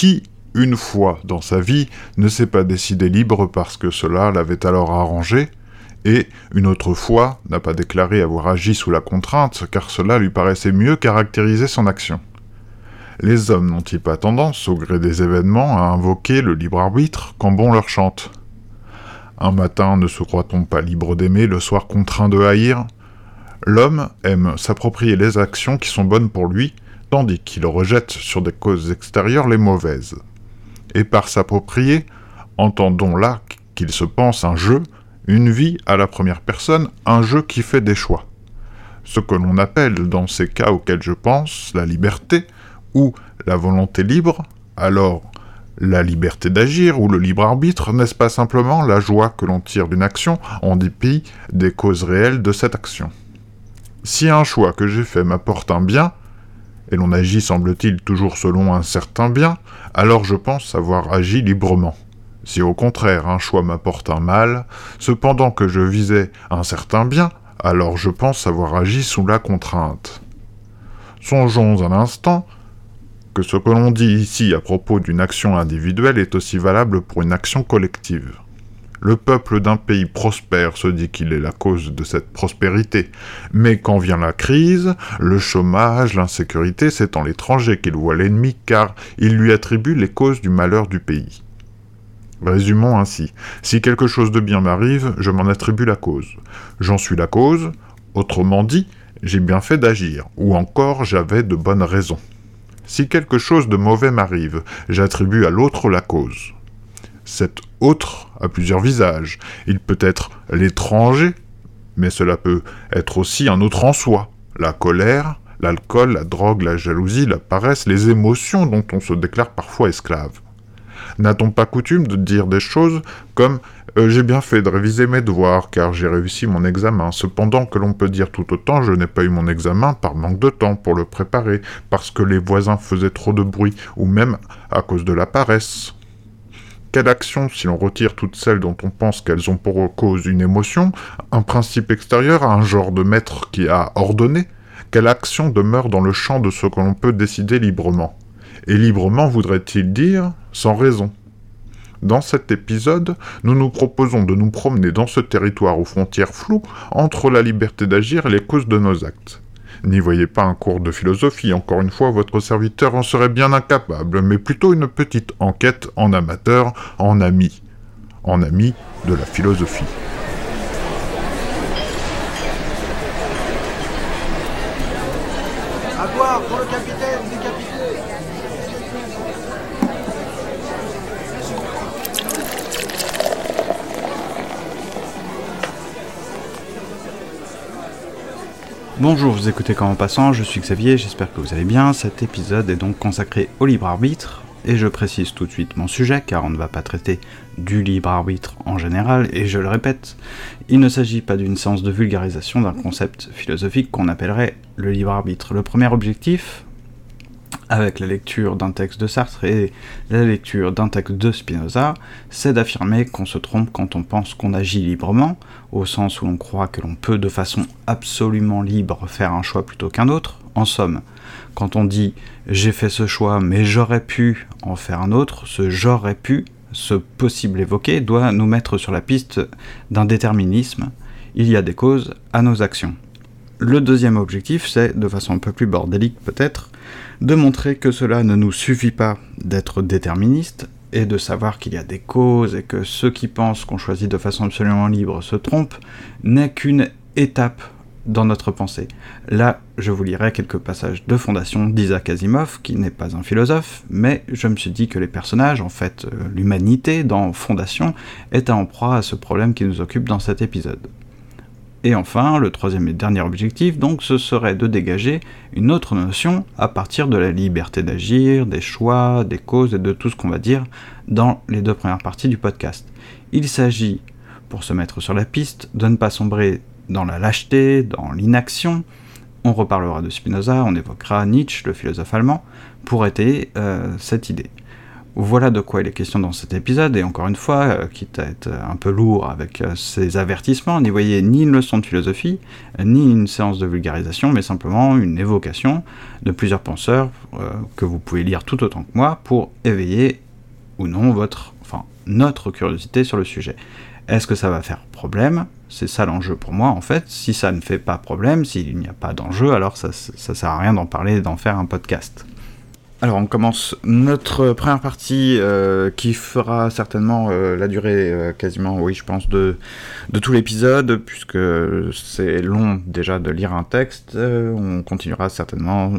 Qui, une fois dans sa vie, ne s'est pas décidé libre parce que cela l'avait alors arrangé, et, une autre fois, n'a pas déclaré avoir agi sous la contrainte, car cela lui paraissait mieux caractériser son action. Les hommes n'ont-ils pas tendance, au gré des événements, à invoquer le libre arbitre quand bon leur chante? Un matin, ne se croit-on pas libre d'aimer, le soir contraint de haïr? L'homme aime s'approprier les actions qui sont bonnes pour lui, tandis qu'il rejette sur des causes extérieures les mauvaises. Et par s'approprier, entendons là qu'il se pense un jeu, une vie à la première personne, un jeu qui fait des choix. Ce que l'on appelle, dans ces cas auxquels je pense, la liberté, ou la volonté libre, alors la liberté d'agir ou le libre arbitre, n'est-ce pas simplement la joie que l'on tire d'une action en dépit des causes réelles de cette action? Si un choix que j'ai fait m'apporte un bien, et l'on agit semble-t-il toujours selon un certain bien, alors je pense avoir agi librement. Si au contraire un choix m'apporte un mal, cependant que je visais un certain bien, alors je pense avoir agi sous la contrainte. Songeons un instant que ce que l'on dit ici à propos d'une action individuelle est aussi valable pour une action collective. Le peuple d'un pays prospère se dit qu'il est la cause de cette prospérité, mais quand vient la crise, le chômage, l'insécurité, c'est en l'étranger qu'il voit l'ennemi car il lui attribue les causes du malheur du pays. Résumons ainsi. Si quelque chose de bien m'arrive, je m'en attribue la cause. J'en suis la cause, autrement dit, j'ai bien fait d'agir, ou encore j'avais de bonnes raisons. Si quelque chose de mauvais m'arrive, j'attribue à l'autre la cause. Cet autre a plusieurs visages. Il peut être l'étranger, mais cela peut être aussi un autre en soi. La colère, l'alcool, la drogue, la jalousie, la paresse, les émotions dont on se déclare parfois esclave. N'a-t-on pas coutume de dire des choses comme euh, j'ai bien fait de réviser mes devoirs car j'ai réussi mon examen, cependant que l'on peut dire tout autant je n'ai pas eu mon examen par manque de temps pour le préparer, parce que les voisins faisaient trop de bruit, ou même à cause de la paresse. Quelle action, si l'on retire toutes celles dont on pense qu'elles ont pour cause une émotion, un principe extérieur un genre de maître qui a ordonné, quelle action demeure dans le champ de ce que l'on peut décider librement? Et librement voudrait-il dire sans raison? Dans cet épisode, nous nous proposons de nous promener dans ce territoire aux frontières floues entre la liberté d'agir et les causes de nos actes. N'y voyez pas un cours de philosophie, encore une fois, votre serviteur en serait bien incapable, mais plutôt une petite enquête en amateur, en ami. En ami de la philosophie. Bonjour, vous écoutez Quand en passant, je suis Xavier, j'espère que vous allez bien. Cet épisode est donc consacré au libre arbitre, et je précise tout de suite mon sujet, car on ne va pas traiter du libre arbitre en général, et je le répète, il ne s'agit pas d'une séance de vulgarisation d'un concept philosophique qu'on appellerait le libre arbitre. Le premier objectif, avec la lecture d'un texte de Sartre et la lecture d'un texte de Spinoza, c'est d'affirmer qu'on se trompe quand on pense qu'on agit librement, au sens où l'on croit que l'on peut de façon absolument libre faire un choix plutôt qu'un autre. En somme, quand on dit j'ai fait ce choix mais j'aurais pu en faire un autre, ce j'aurais pu, ce possible évoqué, doit nous mettre sur la piste d'un déterminisme. Il y a des causes à nos actions. Le deuxième objectif, c'est, de façon un peu plus bordélique peut-être, de montrer que cela ne nous suffit pas d'être déterministe et de savoir qu'il y a des causes et que ceux qui pensent qu'on choisit de façon absolument libre se trompent, n'est qu'une étape dans notre pensée. Là, je vous lirai quelques passages de Fondation d'Isaac Asimov, qui n'est pas un philosophe, mais je me suis dit que les personnages, en fait euh, l'humanité dans Fondation, est en proie à ce problème qui nous occupe dans cet épisode. Et enfin, le troisième et dernier objectif, donc, ce serait de dégager une autre notion à partir de la liberté d'agir, des choix, des causes et de tout ce qu'on va dire dans les deux premières parties du podcast. Il s'agit, pour se mettre sur la piste, de ne pas sombrer dans la lâcheté, dans l'inaction. On reparlera de Spinoza, on évoquera Nietzsche, le philosophe allemand, pour étayer euh, cette idée. Voilà de quoi il est question dans cet épisode, et encore une fois, euh, quitte à être un peu lourd avec euh, ces avertissements, n'y voyez ni une leçon de philosophie, ni une séance de vulgarisation, mais simplement une évocation de plusieurs penseurs euh, que vous pouvez lire tout autant que moi pour éveiller ou non votre, enfin notre curiosité sur le sujet. Est-ce que ça va faire problème? C'est ça l'enjeu pour moi en fait. Si ça ne fait pas problème, s'il n'y a pas d'enjeu, alors ça, ça sert à rien d'en parler et d'en faire un podcast. Alors on commence notre première partie euh, qui fera certainement euh, la durée euh, quasiment, oui je pense, de, de tout l'épisode, puisque c'est long déjà de lire un texte. on continuera certainement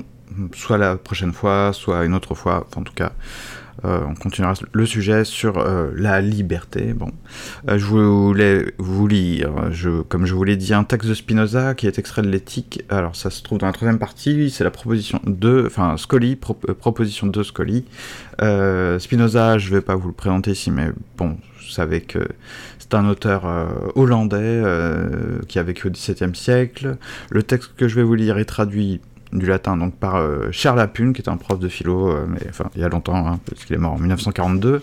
soit la prochaine fois, soit une autre fois, en tout cas euh, on continuera le sujet sur euh, la liberté. Bon, euh, je voulais vous lire, comme je vous l'ai dit, un texte de Spinoza qui est extrait de l'éthique. Alors ça se trouve dans la troisième partie, c'est la proposition 2, enfin Scoli, proposition 2 Scoli. Spinoza, je ne vais pas vous le présenter ici, mais bon, vous savez que c'est un auteur hollandais qui a vécu au XVIIe siècle. Le texte que je vais vous lire est traduit du latin donc par euh, Charles Lapune, qui est un prof de philo, euh, enfin il y a longtemps, hein, parce qu'il est mort en 1942.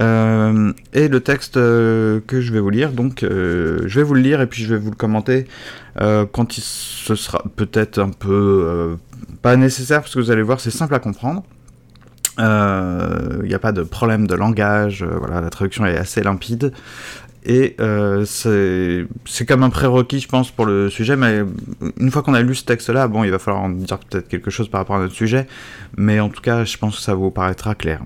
Euh, et le texte que je vais vous lire, donc je vais vous le lire et puis je vais vous le commenter quand il ce sera peut-être un peu pas nécessaire, parce que vous allez voir, c'est simple à comprendre. Il n'y a pas de problème de langage, voilà, la traduction est assez limpide. Et euh, c'est comme un prérequis, je pense, pour le sujet, mais une fois qu'on a lu ce texte-là, bon, il va falloir en dire peut-être quelque chose par rapport à notre sujet, mais en tout cas, je pense que ça vous paraîtra clair.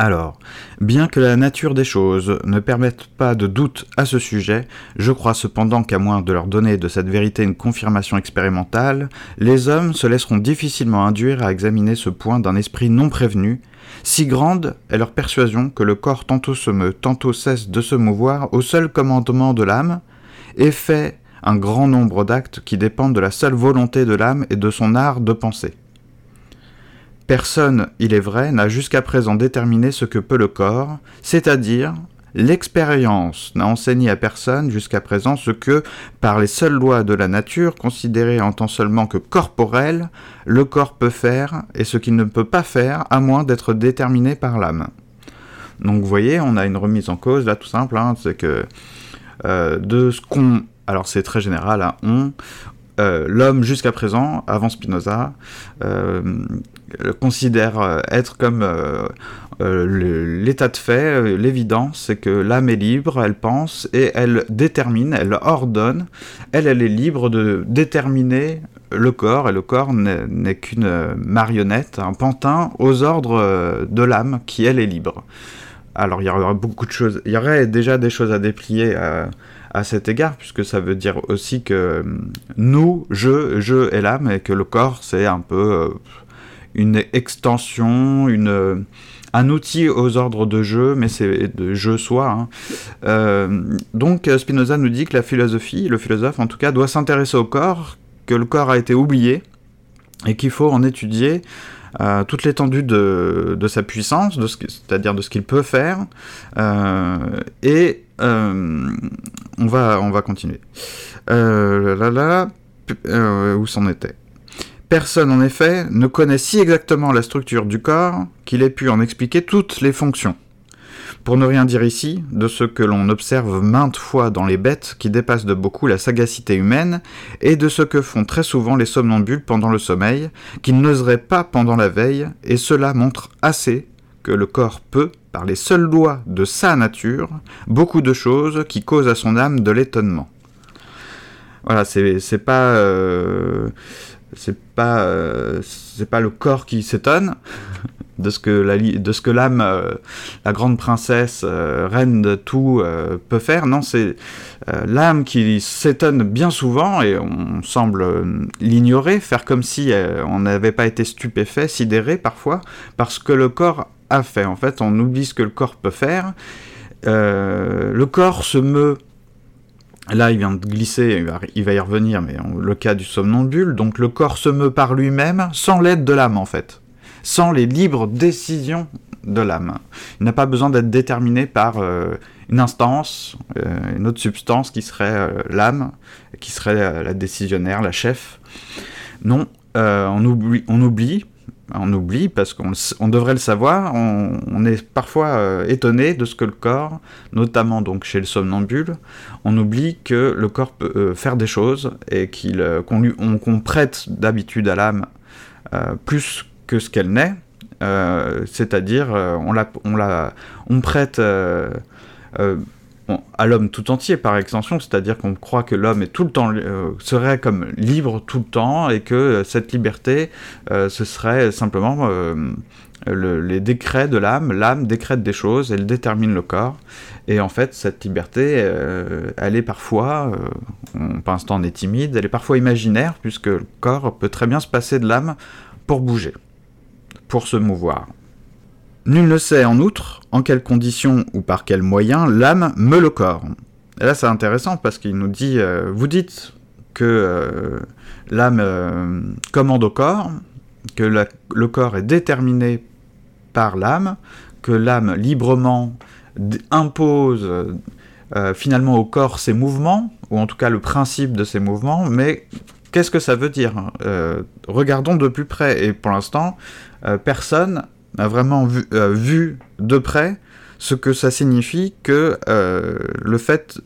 Alors, bien que la nature des choses ne permette pas de doute à ce sujet, je crois cependant qu'à moins de leur donner de cette vérité une confirmation expérimentale, les hommes se laisseront difficilement induire à examiner ce point d'un esprit non prévenu, si grande est leur persuasion que le corps tantôt se meut, tantôt cesse de se mouvoir au seul commandement de l'âme, et fait un grand nombre d'actes qui dépendent de la seule volonté de l'âme et de son art de penser. Personne, il est vrai, n'a jusqu'à présent déterminé ce que peut le corps, c'est-à-dire L'expérience n'a enseigné à personne jusqu'à présent ce que, par les seules lois de la nature, considérées en tant seulement que corporelles, le corps peut faire et ce qu'il ne peut pas faire à moins d'être déterminé par l'âme. Donc vous voyez, on a une remise en cause là tout simple, hein, c'est que euh, de ce qu'on... Alors c'est très général, hein, on... Euh, l'homme jusqu'à présent, avant Spinoza, euh, considère être comme euh, l'état de fait, euh, l'évidence, c'est que l'âme est libre, elle pense et elle détermine, elle ordonne. Elle, elle est libre de déterminer le corps, et le corps n'est qu'une marionnette, un pantin aux ordres euh, de l'âme qui, elle, est libre. Alors, il y beaucoup de choses, il y aurait déjà des choses à déplier à, cet égard, puisque ça veut dire aussi que nous, je, je et l'âme, et que le corps, c'est un peu une extension, une un outil aux ordres de jeu, mais c'est de jeu soi. Hein. Euh, donc Spinoza nous dit que la philosophie, le philosophe en tout cas, doit s'intéresser au corps, que le corps a été oublié, et qu'il faut en étudier euh, toute l'étendue de, sa puissance, c'est-à-dire de ce qu'il peut faire, euh, et on, va, on va continuer. là, là, où s'en était Personne, en effet, ne connaît si exactement la structure du corps qu'il ait pu en expliquer toutes les fonctions. Pour ne rien dire ici de ce que l'on observe maintes fois dans les bêtes qui dépassent de beaucoup la sagacité humaine, et de ce que font très souvent les somnambules pendant le sommeil, qu'ils n'oseraient pas pendant la veille, et cela montre assez que le corps peut, par les seules lois de sa nature, beaucoup de choses qui causent à son âme de l'étonnement. Voilà, c'est pas... Euh, c'est pas euh, c'est pas le corps qui s'étonne de ce que l'âme euh, la grande princesse euh, reine de tout peut faire. Non c'est l'âme qui s'étonne bien souvent et on semble l'ignorer faire comme si on n'avait pas été stupéfait sidéré parfois parce que le corps a fait. En fait on oublie ce que le corps peut faire. Le corps se meut. Là, il vient de glisser, il va, y revenir, mais le cas du somnambule, donc le corps se meut par lui-même sans l'aide de l'âme en fait, sans les libres décisions de l'âme. Il n'a pas besoin d'être déterminé par euh, une instance, euh, une autre substance qui serait euh, l'âme, qui serait la décisionnaire, la chef. Non, on oublie, on oublie On oublie parce qu'on devrait le savoir. On, est parfois étonné de ce que le corps, notamment donc chez le somnambule, on oublie que le corps peut faire des choses et qu'on prête d'habitude à l'âme plus que ce qu'elle n'est. C'est-à-dire, on, la, on, la, on prête à l'homme tout entier par extension, c'est-à-dire qu'on croit que l'homme est tout le temps euh, serait comme libre tout le temps et que euh, cette liberté euh, ce serait simplement les décrets de l'âme, l'âme décrète des choses, elle détermine le corps et en fait cette liberté elle est parfois pour l'instant on est timide, elle est parfois imaginaire puisque le corps peut très bien se passer de l'âme pour bouger, pour se mouvoir. Nul ne sait en outre en quelles conditions ou par quels moyens l'âme meut le corps. Et là c'est intéressant parce qu'il nous dit, euh, vous dites que euh, l'âme euh, commande au corps, que le corps est déterminé par l'âme, que l'âme librement impose finalement au corps ses mouvements, ou en tout cas le principe de ses mouvements, mais qu'est-ce que ça veut dire Regardons de plus près, et pour l'instant, personne a vraiment vu, euh, vu, de près ce que ça signifie que euh, le fait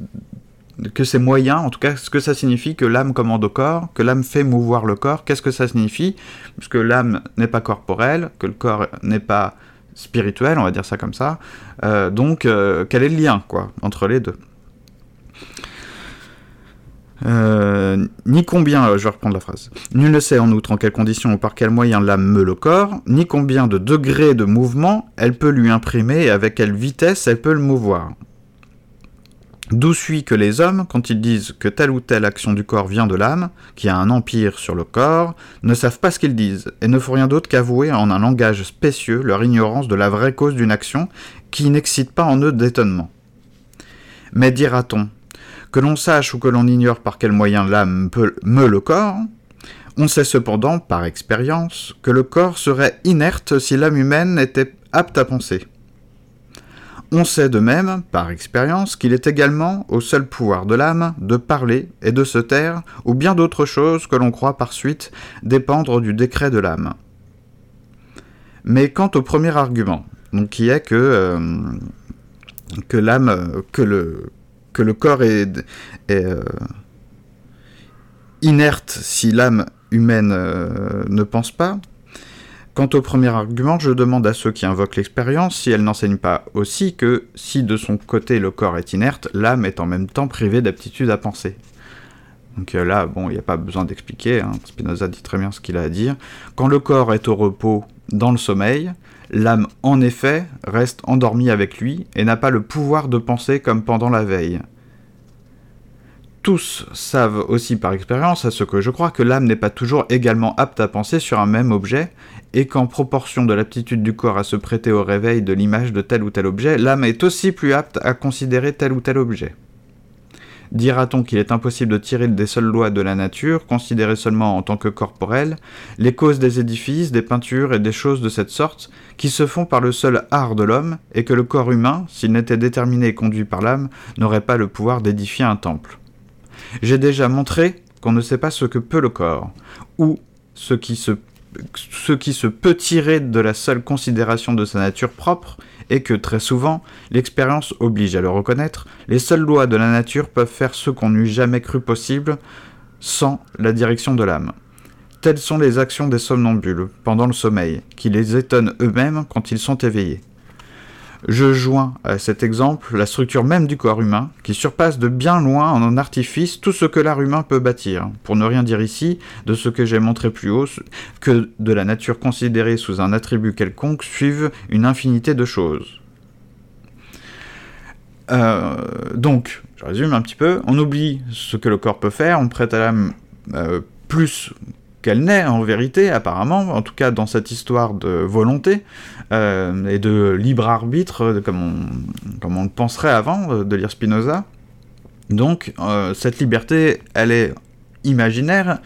que ces moyens, en tout cas ce que ça signifie que l'âme commande au corps, que l'âme fait mouvoir le corps, qu'est-ce que ça signifie? Puisque l'âme n'est pas corporelle, que le corps n'est pas spirituel, on va dire ça comme ça. Euh, donc quel est le lien quoi, entre les deux? Euh, ni combien, euh, je vais reprendre la phrase, nul ne sait en outre en quelles conditions ou par quels moyens l'âme meut le corps, ni combien de degrés de mouvement elle peut lui imprimer et avec quelle vitesse elle peut le mouvoir. D'où suit que les hommes, quand ils disent que telle ou telle action du corps vient de l'âme, qui a un empire sur le corps, ne savent pas ce qu'ils disent, et ne font rien d'autre qu'avouer en un langage spécieux leur ignorance de la vraie cause d'une action qui n'excite pas en eux d'étonnement. Mais dira-t-on, que l'on sache ou que l'on ignore par quel moyen l'âme meut le corps, on sait cependant, par expérience, que le corps serait inerte si l'âme humaine était apte à penser. On sait de même, par expérience, qu'il est également au seul pouvoir de l'âme de parler et de se taire, ou bien d'autres choses que l'on croit par suite dépendre du décret de l'âme. Mais quant au premier argument, qui est que, euh, que l'âme, que le, que le corps est, euh, inerte si l'âme humaine euh, ne pense pas. Quant au premier argument, je demande à ceux qui invoquent l'expérience si elle n'enseigne pas aussi que si de son côté le corps est inerte, l'âme est en même temps privée d'aptitude à penser. Donc euh, là, bon, il n'y a pas besoin d'expliquer, hein. Spinoza dit très bien ce qu'il a à dire. Quand le corps est au repos dans le sommeil, L'âme, en effet, reste endormie avec lui et n'a pas le pouvoir de penser comme pendant la veille. Tous savent aussi par expérience, à ce que je crois, que l'âme n'est pas toujours également apte à penser sur un même objet, et qu'en proportion de l'aptitude du corps à se prêter au réveil de l'image de tel ou tel objet, l'âme est aussi plus apte à considérer tel ou tel objet. Dira-t-on qu'il est impossible de tirer des seules lois de la nature, considérées seulement en tant que corporelles, les causes des édifices, des peintures et des choses de cette sorte, qui se font par le seul art de l'homme, et que le corps humain, s'il n'était déterminé et conduit par l'âme, n'aurait pas le pouvoir d'édifier un temple? J'ai déjà montré qu'on ne sait pas ce que peut le corps, ou ce qui se ce qui se peut tirer de la seule considération de sa nature propre, et que très souvent, l'expérience oblige à le reconnaître, les seules lois de la nature peuvent faire ce qu'on n'eût jamais cru possible sans la direction de l'âme. Telles sont les actions des somnambules pendant le sommeil, qui les étonnent eux-mêmes quand ils sont éveillés. Je joins à cet exemple la structure même du corps humain, qui surpasse de bien loin en artifice tout ce que l'art humain peut bâtir, pour ne rien dire ici de ce que j'ai montré plus haut, que de la nature considérée sous un attribut quelconque suivent une infinité de choses. Euh, donc, je résume un petit peu, on oublie ce que le corps peut faire, on prête à l'âme euh, plus qu'elle n'est en vérité, apparemment, en tout cas dans cette histoire de volonté euh, et de libre arbitre, comme on, le penserait avant euh, de lire Spinoza. Donc euh, cette liberté, elle est imaginaire,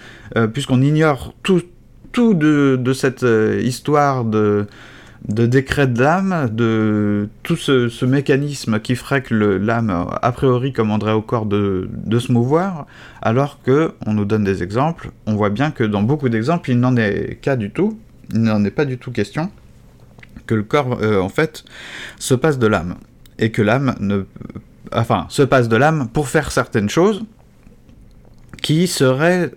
puisqu'on ignore tout, tout de, de cette histoire de de décret de l'âme, de tout ce, mécanisme qui ferait que l'âme, a priori, commanderait au corps de, se mouvoir, alors que, on nous donne des exemples, on voit bien que dans beaucoup d'exemples, il n'en est qu'à du tout, il n'en est pas du tout question, que le corps, euh, en fait, se passe de l'âme, et que l'âme ne... Enfin, se passe de l'âme pour faire certaines choses qui seraient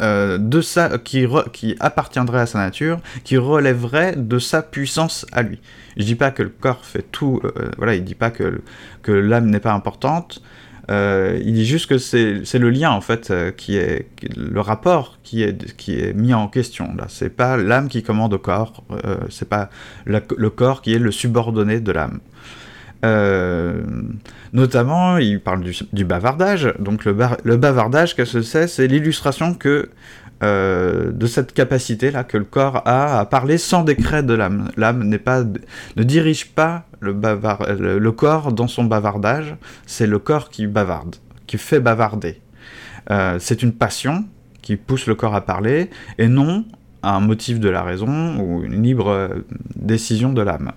euh, de sa, qui, qui appartiendrait à sa nature, qui relèverait de sa puissance à lui. Je dis pas que le corps fait tout, euh, voilà, il dit pas que, que l'âme n'est pas importante, euh, il dit juste que c'est le lien en fait qui est le rapport qui est qui est mis en question là. C'est pas l'âme qui commande au corps, c'est pas le corps qui est le subordonné de l'âme. Euh, notamment, il parle du, bavardage. Donc le, bavardage, qu'est-ce que c'est? C'est l'illustration que euh, de cette capacité-là que le corps a à parler sans décret de l'âme. L'âme n'est pas, ne dirige pas le, corps dans son bavardage, c'est le corps qui bavarde, qui fait bavarder. Euh, c'est une passion qui pousse le corps à parler, et non un motif de la raison ou une libre décision de l'âme.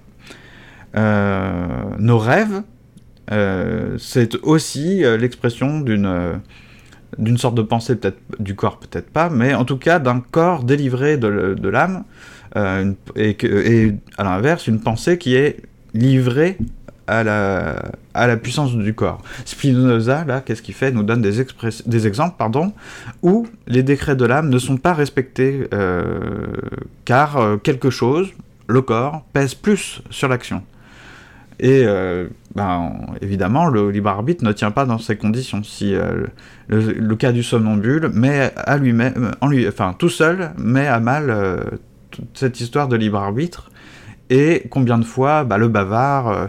Euh, nos rêves, euh, c'est aussi euh, l'expression d'une d'une sorte de pensée, peut-être du corps, peut-être pas, mais en tout cas d'un corps délivré de, l'âme, et, et, à l'inverse, une pensée qui est livrée à la, puissance du corps. Spinoza, là, qu'est-ce qu'il fait? Nous donne des, des exemples pardon, où les décrets de l'âme ne sont pas respectés, car quelque chose, le corps, pèse plus sur l'action. Et euh, ben, évidemment, le libre arbitre ne tient pas dans ces conditions. Si euh, le, cas du somnambule met à lui-même, en lui, enfin tout seul, met à mal euh, toute cette histoire de libre arbitre. Et combien de fois bah, le bavard,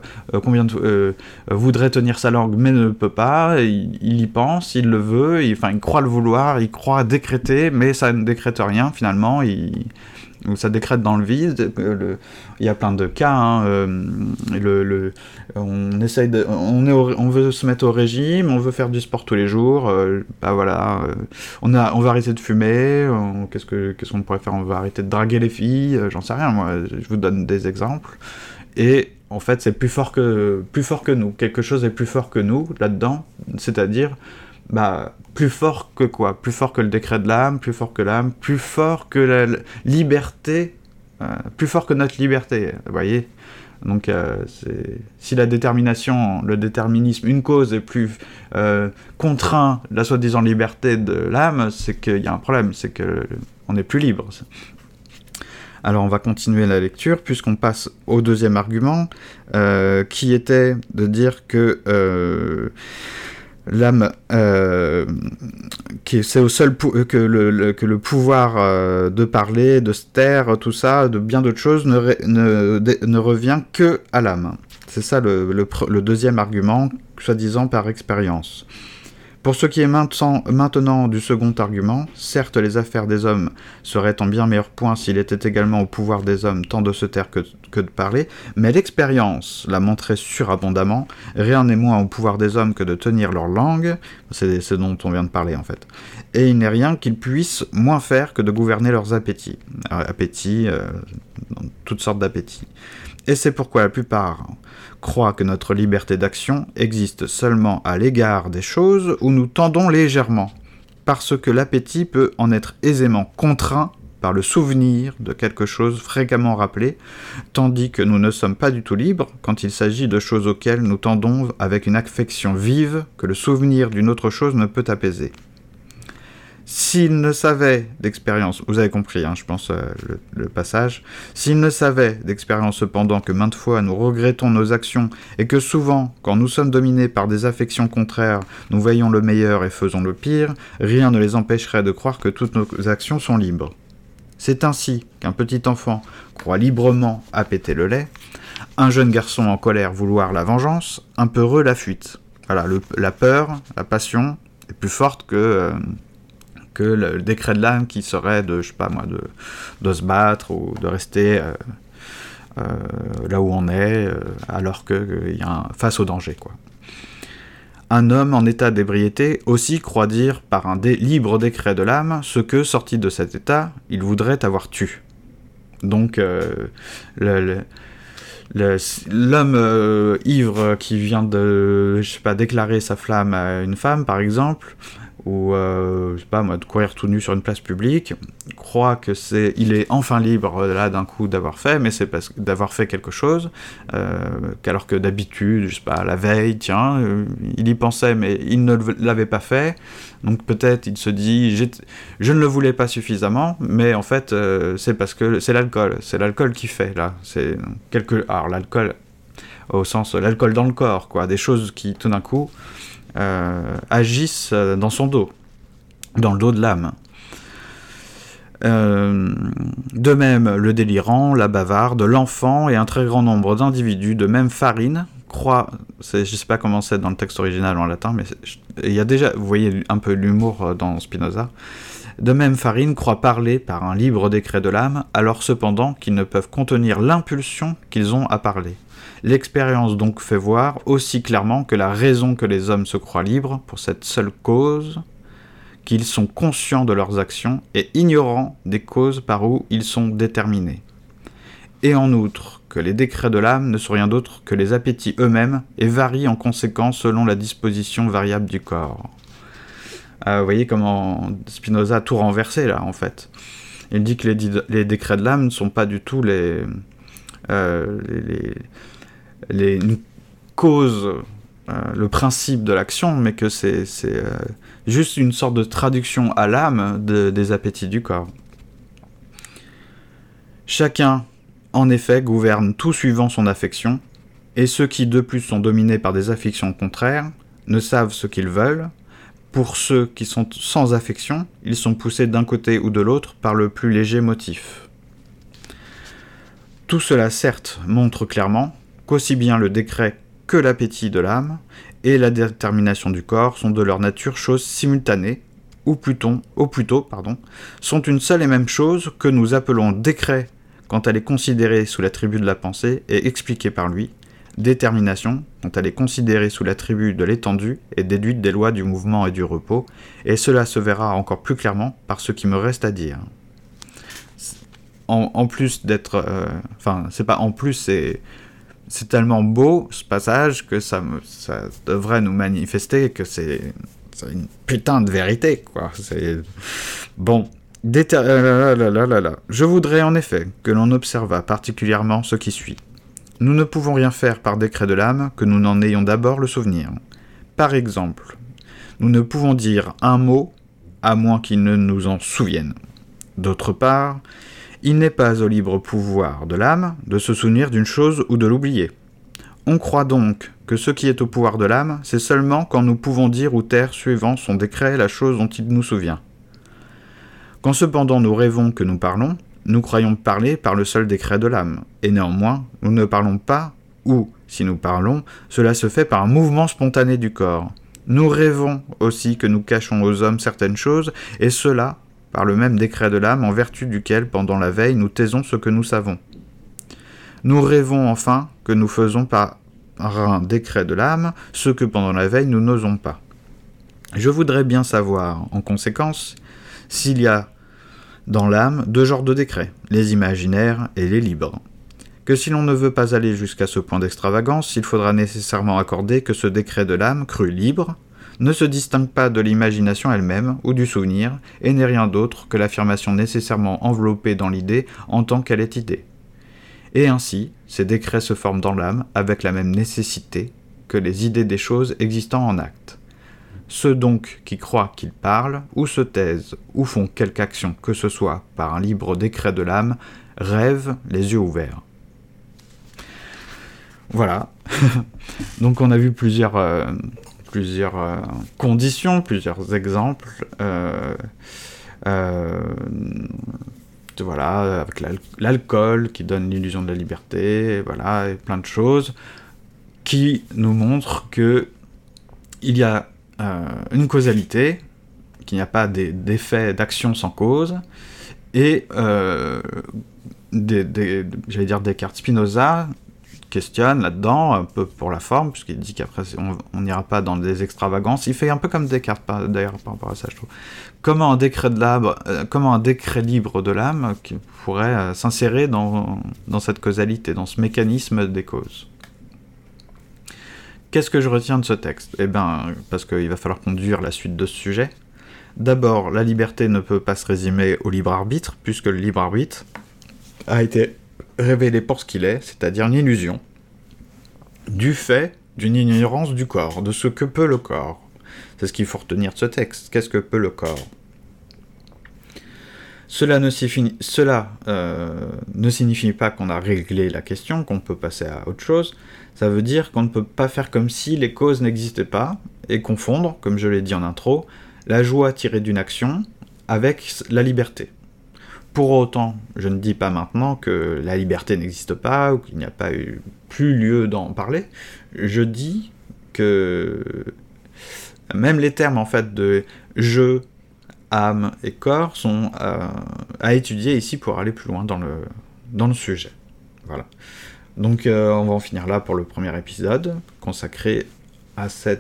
voudrait tenir sa langue mais ne peut pas, il, y pense, il le veut, il, il croit le vouloir, il croit décréter, mais ça ne décrète rien finalement. Il, ça décrète dans le vide. Il y a plein de cas. Hein, euh, on essaye on, veut se mettre au régime, on veut faire du sport tous les jours. Euh, bah voilà, euh, on a, on va arrêter de fumer. Qu'est-ce que, qu'est-ce qu'on pourrait faire On va arrêter de draguer les filles. J'en sais rien. Moi, je vous donne des exemples. Et en fait, c'est plus plus fort que nous. Quelque chose est plus fort que nous là-dedans. C'est-à-dire, bah, plus fort que quoi? Plus fort que le décret de l'âme, plus fort que l'âme, plus fort que la liberté, euh, plus fort que notre liberté, vous voyez? Donc euh, si la détermination, le déterminisme, une cause est plus euh, contraint la soi-disant liberté de l'âme, c'est qu'il y a un problème, c'est qu'on n'est plus libre. Alors on va continuer la lecture puisqu'on passe au deuxième argument qui était de dire que l'âme, euh, c'est au seul que, le, que le pouvoir euh, de parler, de se taire, tout ça, de bien d'autres choses, ne, revient que à l'âme. C'est ça le, deuxième argument, soi-disant par expérience. Pour ce qui est maintenant du second argument, certes les affaires des hommes seraient en bien meilleur point s'il était également au pouvoir des hommes tant de se taire que, de parler, mais l'expérience l'a montré surabondamment, rien n'est moins au pouvoir des hommes que de tenir leur langue, c'est ce dont on vient de parler en fait, et il n'est rien qu'ils puissent moins faire que de gouverner leurs appétits, euh, appétits, euh, toutes sortes d'appétits. Et c'est pourquoi la plupart croient que notre liberté d'action existe seulement à l'égard des choses où nous tendons légèrement, parce que l'appétit peut en être aisément contraint par le souvenir de quelque chose fréquemment rappelé, tandis que nous ne sommes pas du tout libres quand il s'agit de choses auxquelles nous tendons avec une affection vive que le souvenir d'une autre chose ne peut apaiser. S'il ne savait d'expérience, vous avez compris, hein, je pense, euh, le, passage, s'il ne savait d'expérience cependant que maintes fois nous regrettons nos actions et que souvent, quand nous sommes dominés par des affections contraires, nous voyons le meilleur et faisons le pire, rien ne les empêcherait de croire que toutes nos actions sont libres. C'est ainsi qu'un petit enfant croit librement à péter le lait, un jeune garçon en colère vouloir la vengeance, un peureux la fuite. Voilà, la peur, la passion est plus forte que... Euh, que le, décret de l'âme qui serait de, je sais pas moi, de, de se battre ou de rester euh, euh, là où on est, euh, alors qu'il y a face au danger, quoi. Un homme en état d'ébriété aussi croit dire par un libre décret de l'âme ce que, sorti de cet état, il voudrait avoir tué. Donc, l'homme ivre qui vient de, je sais pas, déclarer sa flamme à une femme, par exemple, ou euh, je sais pas moi, de courir tout nu sur une place publique, croit que c'est, il est enfin libre là d'un coup d'avoir fait, mais c'est parce d'avoir fait quelque chose, euh, qu'alors que d'habitude, je sais pas, la veille, tiens, euh, il y pensait, mais il ne l'avait pas fait, donc peut-être il se dit, je ne le voulais pas suffisamment, mais en fait c'est parce que c'est l'alcool, c'est l'alcool qui fait là, c'est quelque, alors l'alcool au sens l'alcool dans le corps, quoi, des choses qui tout d'un coup euh, agissent euh, dans son dos, dans le dos de l'âme. Euh, de même, le délirant, la bavarde, l'enfant et un très grand nombre d'individus de même farine croient, je ne sais pas comment c'est dans le texte original en latin, mais il y a déjà, vous voyez un peu l'humour dans Spinoza, de même farine croient parler par un libre décret de l'âme, alors cependant qu'ils ne peuvent contenir l'impulsion qu'ils ont à parler. L'expérience donc fait voir aussi clairement que la raison que les hommes se croient libres pour cette seule cause, qu'ils sont conscients de leurs actions et ignorants des causes par où ils sont déterminés. Et en outre, que les décrets de l'âme ne sont rien d'autre que les appétits eux-mêmes et varient en conséquence selon la disposition variable du corps. Euh, vous voyez comment Spinoza a tout renversé là en fait. Il dit que les, décrets de l'âme ne sont pas du tout les, euh, une cause, euh, le principe de l'action, mais que c'est euh, juste une sorte de traduction à l'âme des appétits du corps. Chacun, en effet, gouverne tout suivant son affection, et ceux qui de plus sont dominés par des affections contraires ne savent ce qu'ils veulent. Pour ceux qui sont sans affection, ils sont poussés d'un côté ou de l'autre par le plus léger motif. Tout cela, certes, montre clairement qu'aussi bien le décret que l'appétit de l'âme et la détermination du corps sont de leur nature choses simultanées, ou plutôt, ou plutôt pardon, sont une seule et même chose que nous appelons décret quand elle est considérée sous l'attribut de la pensée et expliquée par lui, détermination quand elle est considérée sous l'attribut de l'étendue et déduite des lois du mouvement et du repos, et cela se verra encore plus clairement par ce qui me reste à dire. En, plus d'être... Euh, enfin, c'est pas en plus, c'est c'est tellement beau ce passage que ça, devrait nous manifester que c'est une putain de vérité, quoi. Bon. Euh, Je voudrais en effet que l'on observât particulièrement ce qui suit. Nous ne pouvons rien faire par décret de l'âme que nous n'en ayons d'abord le souvenir. Par exemple, nous ne pouvons dire un mot à moins qu'il ne nous en souvienne. D'autre part, il n'est pas au libre pouvoir de l'âme de se souvenir d'une chose ou de l'oublier. On croit donc que ce qui est au pouvoir de l'âme, c'est seulement quand nous pouvons dire ou taire suivant son décret la chose dont il nous souvient. Quand cependant nous rêvons que nous parlons, nous croyons parler par le seul décret de l'âme, et néanmoins nous ne parlons pas, ou, si nous parlons, cela se fait par un mouvement spontané du corps. Nous rêvons aussi que nous cachons aux hommes certaines choses, et cela par le même décret de l'âme en vertu duquel, pendant la veille, nous taisons ce que nous savons. Nous rêvons enfin que nous faisons par un décret de l'âme ce que pendant la veille nous n'osons pas. Je voudrais bien savoir, en conséquence, s'il y a dans l'âme deux genres de décrets, les imaginaires et les libres. Que si l'on ne veut pas aller jusqu'à ce point d'extravagance, il faudra nécessairement accorder que ce décret de l'âme, cru libre, ne se distingue pas de l'imagination elle-même ou du souvenir, et n'est rien d'autre que l'affirmation nécessairement enveloppée dans l'idée en tant qu'elle est idée. Et ainsi, ces décrets se forment dans l'âme avec la même nécessité que les idées des choses existant en acte. Ceux donc qui croient qu'ils parlent, ou se taisent, ou font quelque action que ce soit par un libre décret de l'âme, rêvent les yeux ouverts. Voilà. donc on a vu plusieurs, euh, plusieurs euh, conditions, plusieurs exemples. Euh, euh, voilà, avec l'alcool qui donne l'illusion de la liberté, voilà, et plein de choses qui nous montrent que il y a une causalité, qu'il n'y a pas d'effet d'action sans cause, et j'allais dire Descartes Spinoza questionne là-dedans, un peu pour la forme, puisqu'il dit qu'après on n'ira pas dans des extravagances. Il fait un peu comme Descartes d'ailleurs par rapport à ça, je trouve. Comment un décret, euh, libre de l'âme qui pourrait euh, s'insérer dans, dans cette causalité, dans ce mécanisme des causes? Qu'est-ce que je retiens de ce texte? Eh bien, parce qu'il va falloir conduire la suite de ce sujet. D'abord, la liberté ne peut pas se résumer au libre arbitre, puisque le libre arbitre a été révélé pour ce qu'il est, c'est-à-dire une illusion, du fait d'une ignorance du corps, de ce que peut le corps. C'est ce qu'il faut retenir de ce texte. Qu'est-ce que peut le corps? Cela, ne signifie, euh, ne signifie pas qu'on a réglé la question, qu'on peut passer à autre chose. Ça veut dire qu'on ne peut pas faire comme si les causes n'existaient pas et confondre, comme je l'ai dit en intro, la joie tirée d'une action avec la liberté. Pour autant, je ne dis pas maintenant que la liberté n'existe pas ou qu'il n'y a pas eu plus lieu d'en parler. Je dis que même les termes en fait de je, âme et corps sont euh, à étudier ici pour aller plus loin dans le, dans le sujet. Voilà. Donc euh, on va en finir là pour le premier épisode consacré euh, à ce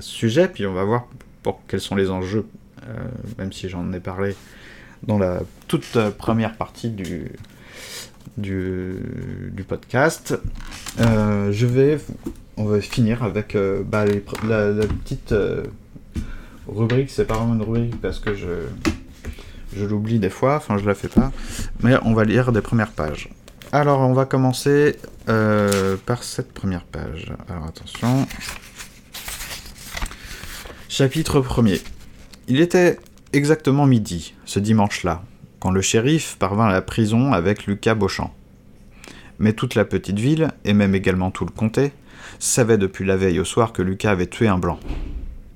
sujet, puis on va voir pour quels sont les enjeux, même si j'en ai parlé dans la toute première partie du, du, podcast. Euh, je vais, on va finir avec euh, bah, la, petite euh, rubrique. C'est pas vraiment une rubrique parce que je, je l'oublie des fois, enfin je la fais pas. Mais on va lire des premières pages. Alors on va commencer par cette première page. Alors attention. Chapitre 1er. Il était exactement midi, ce dimanche-là, quand le shérif parvint à la prison avec Lucas Beauchamp. Mais toute la petite ville, et même également tout le comté, savait depuis la veille au soir que Lucas avait tué un blanc.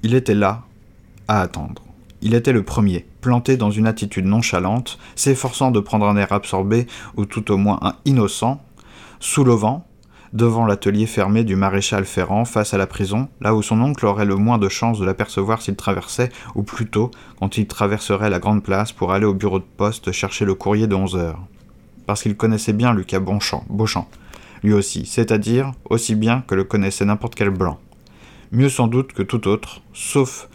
Il était là, à attendre. Il était le premier, planté dans une attitude nonchalante, s'efforçant de prendre un air absorbé ou tout au moins un innocent, sous le vent, devant l'atelier fermé du maréchal Ferrand face à la prison, là où son oncle aurait le moins de chances de l'apercevoir s'il traversait, ou plutôt quand il traverserait la grande place pour aller au bureau de poste chercher le courrier de 11 heures. Parce qu'il connaissait bien Lucas Beauchamp, lui aussi, c'est-à-dire aussi bien que le connaissait n'importe quel blanc. Mieux sans doute que tout autre, sauf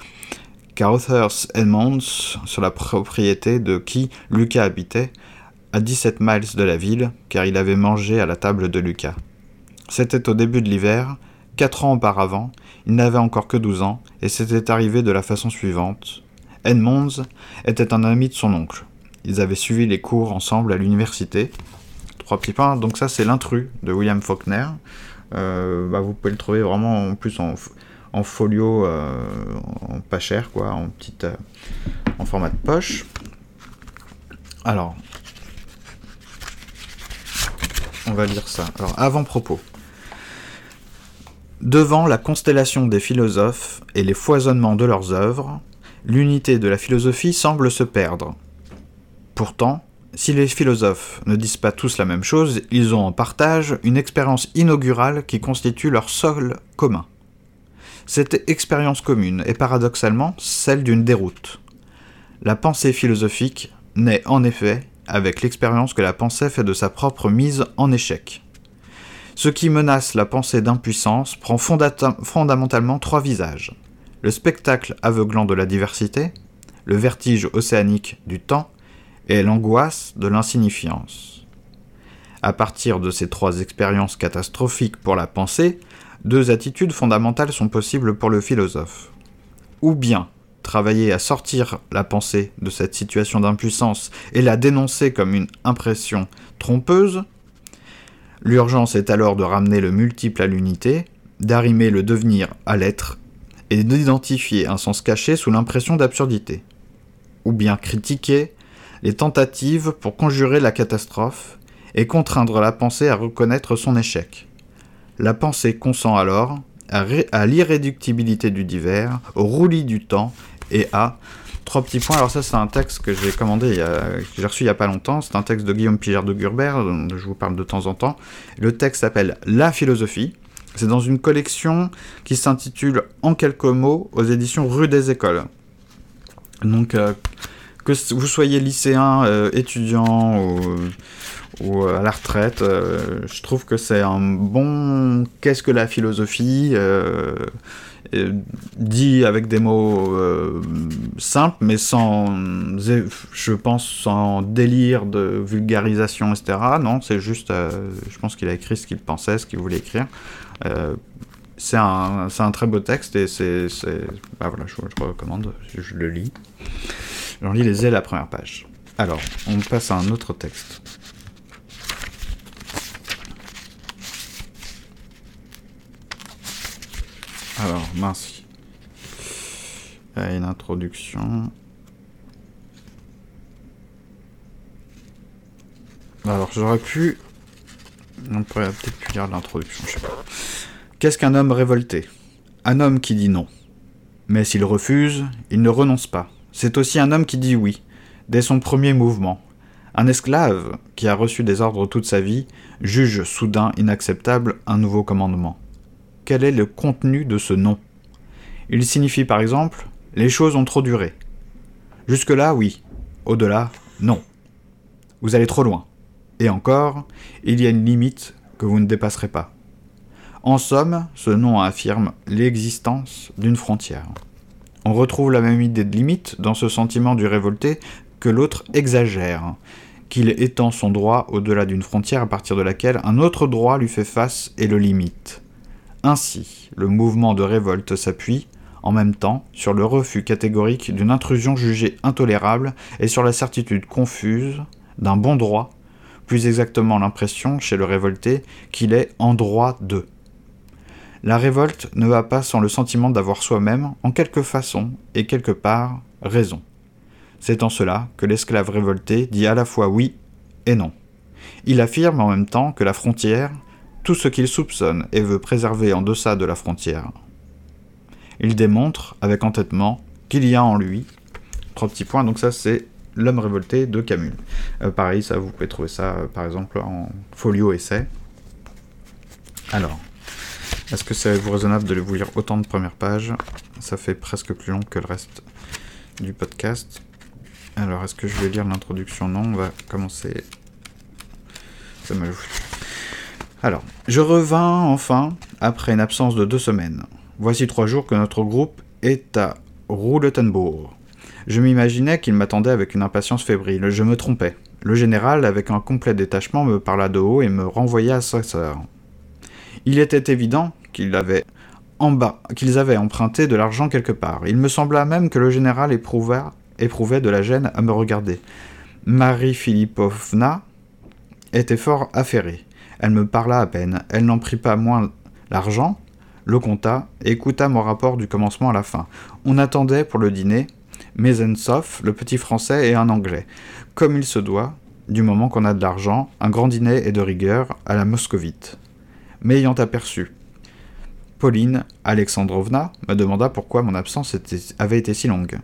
qu'Arthur's Edmonds, sur la propriété de qui Lucas habitait, à 17 miles de la ville, car il avait mangé à la table de Lucas. C'était au début de l'hiver, quatre ans auparavant, il n'avait encore que douze ans, et c'était arrivé de la façon suivante. Edmonds était un ami de son oncle. Ils avaient suivi les cours ensemble à l'université. Trois petits points, donc ça c'est l'intrus de William Faulkner. Euh, bah, vous pouvez le trouver vraiment en plus en, folio, euh, en pas cher, quoi, en petite, euh, en format de poche. Alors, on va lire ça. Alors, avant-propos. Devant la constellation des philosophes et les foisonnements de leurs œuvres, l'unité de la philosophie semble se perdre. Pourtant, si les philosophes ne disent pas tous la même chose, ils ont en partage une expérience inaugurale qui constitue leur sol commun. Cette expérience commune est paradoxalement celle d'une déroute. La pensée philosophique naît en effet avec l'expérience que la pensée fait de sa propre mise en échec. Ce qui menace la pensée d'impuissance prend fondamentalement trois visages. Le spectacle aveuglant de la diversité, le vertige océanique du temps et l'angoisse de l'insignifiance. À partir de ces trois expériences catastrophiques pour la pensée, deux attitudes fondamentales sont possibles pour le philosophe. Ou bien travailler à sortir la pensée de cette situation d'impuissance et la dénoncer comme une impression trompeuse, L'urgence est alors de ramener le multiple à l'unité, d'arrimer le devenir à l'être, et d'identifier un sens caché sous l'impression d'absurdité. Ou bien critiquer les tentatives pour conjurer la catastrophe et contraindre la pensée à reconnaître son échec. La pensée consent alors à, l'irréductibilité du divers, au roulis du temps et à Trois petits points. Alors ça, c'est un texte que j'ai commandé, que j'ai reçu il y a pas longtemps. C'est un texte de Guillaume Pigère de Gurbert, dont je vous parle de temps en temps. Le texte s'appelle La philosophie. C'est dans une collection qui s'intitule En quelques mots aux éditions Rue des Écoles. Donc, euh, que vous soyez lycéen, euh, étudiant ou, à la retraite, euh, je trouve que c'est un bon qu'est-ce que la philosophie? Dit avec des mots euh, simples, mais sans, je pense, sans délire de vulgarisation, etc. Non, c'est juste, euh, je pense qu'il a écrit ce qu'il pensait, ce qu'il voulait écrire. Euh, c'est un, un très beau texte et c'est. Bah voilà, je, je recommande, je, le lis. J'en lis les ailes à la première page. Alors, on passe à un autre texte. Alors, mince. Une introduction. Alors, j'aurais pu. On pourrait peut-être pu lire l'introduction, je sais pas. Qu'est-ce qu'un homme révolté? Un homme qui dit non. Mais s'il refuse, il ne renonce pas. C'est aussi un homme qui dit oui, dès son premier mouvement. Un esclave, qui a reçu des ordres toute sa vie, juge soudain inacceptable un nouveau commandement. Quel est le contenu de ce non Il signifie par exemple Les choses ont trop duré. Jusque-là, oui. Au-delà, non. Vous allez trop loin. Et encore, il y a une limite que vous ne dépasserez pas. En somme, ce nom affirme l'existence d'une frontière. On retrouve la même idée de limite dans ce sentiment du révolté que l'autre exagère, qu'il étend son droit au-delà d'une frontière à partir de laquelle un autre droit lui fait face et le limite. Ainsi, le mouvement de révolte s'appuie, en même temps, sur le refus catégorique d'une intrusion jugée intolérable et sur la certitude confuse d'un bon droit, plus exactement l'impression chez le révolté qu'il est en droit de. La révolte ne va pas sans le sentiment d'avoir soi-même, en quelque façon et quelque part, raison. C'est en cela que l'esclave révolté dit à la fois oui et non. Il affirme en même temps que la frontière, tout ce qu'il soupçonne et veut préserver en deçà de la frontière. Il démontre, avec entêtement, qu'il y a en lui trois petits points, donc ça c'est L'homme révolté de Camus. Euh, pareil, ça vous pouvez trouver ça euh, par exemple en folio essai. Alors, est-ce que c'est raisonnable de vous lire autant de premières pages? Ça fait presque plus long que le reste du podcast. Alors, est-ce que je vais lire l'introduction? Non, on va commencer. Ça m'a. Alors, je revins enfin après une absence de deux semaines. Voici trois jours que notre groupe est à Rouletenbourg. Je m'imaginais qu'il m'attendait avec une impatience fébrile. Je me trompais. Le général, avec un complet détachement, me parla de haut et me renvoya à sa sœur. Il était évident qu'il avait qu'ils avaient emprunté de l'argent quelque part. Il me sembla même que le général éprouva, éprouvait de la gêne à me regarder. Marie Philippovna était fort affairée. Elle me parla à peine. Elle n'en prit pas moins l'argent, le compta et écouta mon rapport du commencement à la fin. On attendait pour le dîner Mezensov, le petit français et un anglais. Comme il se doit, du moment qu'on a de l'argent, un grand dîner est de rigueur à la moscovite. M'ayant aperçu, Pauline Alexandrovna me demanda pourquoi mon absence avait été si longue.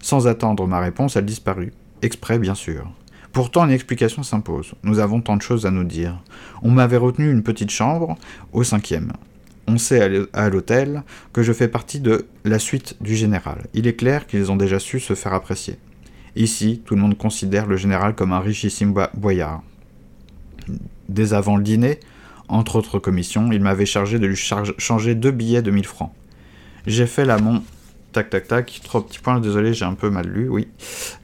Sans attendre ma réponse, elle disparut. Exprès, bien sûr. Pourtant, une explication s'impose. Nous avons tant de choses à nous dire. On m'avait retenu une petite chambre au cinquième. On sait à l'hô- à l'hôtel que je fais partie de la suite du général. Il est clair qu'ils ont déjà su se faire apprécier. Ici, tout le monde considère le général comme un richissime boyard. Dès avant le dîner, entre autres commissions, il m'avait chargé de lui changer deux billets de 1000 francs. J'ai fait la mon... Tac, tac, tac. Trois petits points, désolé, j'ai un peu mal lu, oui,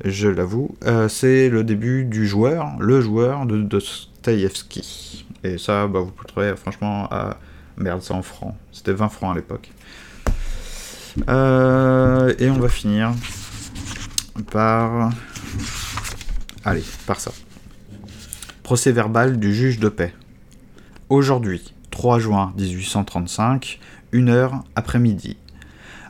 je l'avoue. Euh, c'est le début du joueur, le joueur de Dostoïevski. Et ça, bah, vous pouvez franchement, à... Merde, c'est en francs. C'était 20 francs à l'époque. Euh, et on va finir par... Allez, par ça. Procès verbal du juge de paix. Aujourd'hui, 3 juin 1835, 1 heure après-midi.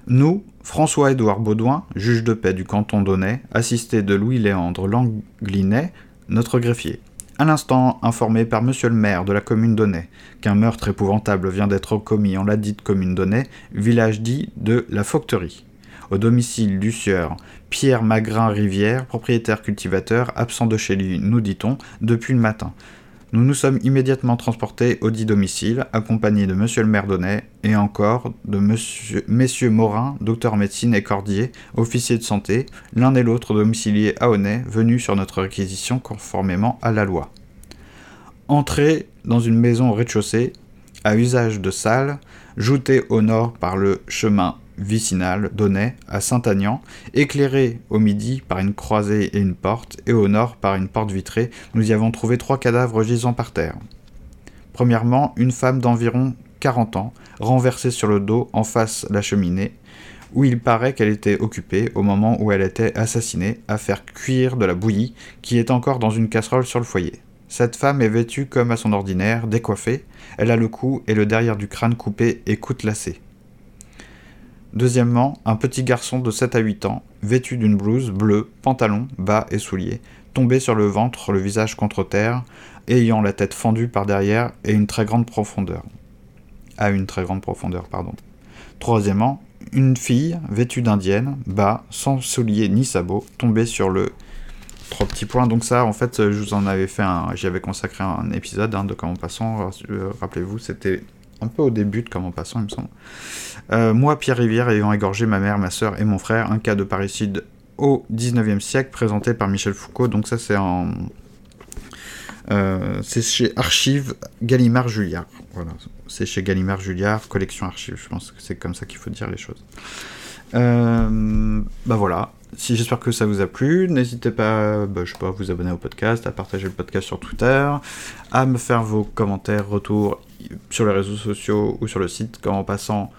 Nous, François-Édouard Baudouin, juge de paix du canton d'Aunay, assisté de Louis-Léandre Langlinet, notre greffier. À l'instant informé par monsieur le maire de la commune d'Aunay qu'un meurtre épouvantable vient d'être commis en la dite commune d'Aunay, village dit de la Faucterie, au domicile du sieur Pierre Magrin Rivière, propriétaire cultivateur, absent de chez lui, nous dit-on, depuis le matin. Nous nous sommes immédiatement transportés au dit domicile, accompagnés de monsieur le maire d'Aunay et encore de monsieur, messieurs Morin, docteur médecine et Cordier, officier de santé, l'un et l'autre domiciliés à Aunay, venus sur notre réquisition conformément à la loi. Entrée dans une maison au rez-de-chaussée, à usage de salle, joutée au nord par le chemin vicinal d'Aunay à Saint-Agnan, éclairée au midi par une croisée et une porte, et au nord par une porte vitrée, nous y avons trouvé trois cadavres gisant par terre. Premièrement, une femme d'environ 40 ans, renversée sur le dos en face la cheminée, où il paraît qu'elle était occupée, au moment où elle était assassinée, à faire cuire de la bouillie qui est encore dans une casserole sur le foyer. Cette femme est vêtue comme à son ordinaire, décoiffée, elle a le cou et le derrière du crâne coupé et lacées. Deuxièmement, un petit garçon de 7 à 8 ans, vêtu d'une blouse bleue, pantalon, bas et souliers, tombé sur le ventre, le visage contre terre, ayant la tête fendue par derrière et une très grande profondeur. À une très grande profondeur, pardon. Troisièmement, une fille vêtue d'indienne, bas, sans souliers ni sabots, tombée sur le trois petits points. Donc ça, en fait, je vous en avais fait un, j'y avais consacré un épisode hein, de Comment Passant. Euh, rappelez-vous, c'était un peu au début de Comment Passant, il me semble. Euh, moi, Pierre Rivière, ayant égorgé ma mère, ma soeur et mon frère, un cas de parricide au 19e siècle, présenté par Michel Foucault. Donc ça, c'est en... Euh, c'est chez Archives Gallimard Julliard. Voilà, c'est chez Gallimard Julliard, collection Archives. Je pense que c'est comme ça qu'il faut dire les choses. Euh, bah voilà. Si j'espère que ça vous a plu, n'hésitez pas, bah, je sais pas, à vous abonner au podcast, à partager le podcast sur Twitter, à me faire vos commentaires, retours sur les réseaux sociaux ou sur le site en passant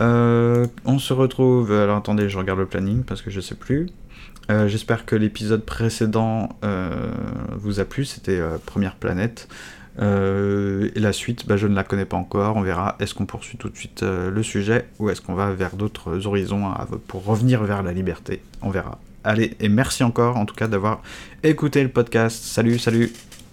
euh, on se retrouve. Alors attendez, je regarde le planning parce que je sais plus. Euh, j'espère que l'épisode précédent euh, vous a plu. C'était Première planète. et la suite, bah, je ne la connais pas encore. On verra. Est-ce qu'on poursuit tout de suite le sujet ou est-ce qu'on va vers d'autres horizons pour revenir vers la liberté? On verra. Allez, et merci encore en tout cas d'avoir écouté le podcast. Salut, salut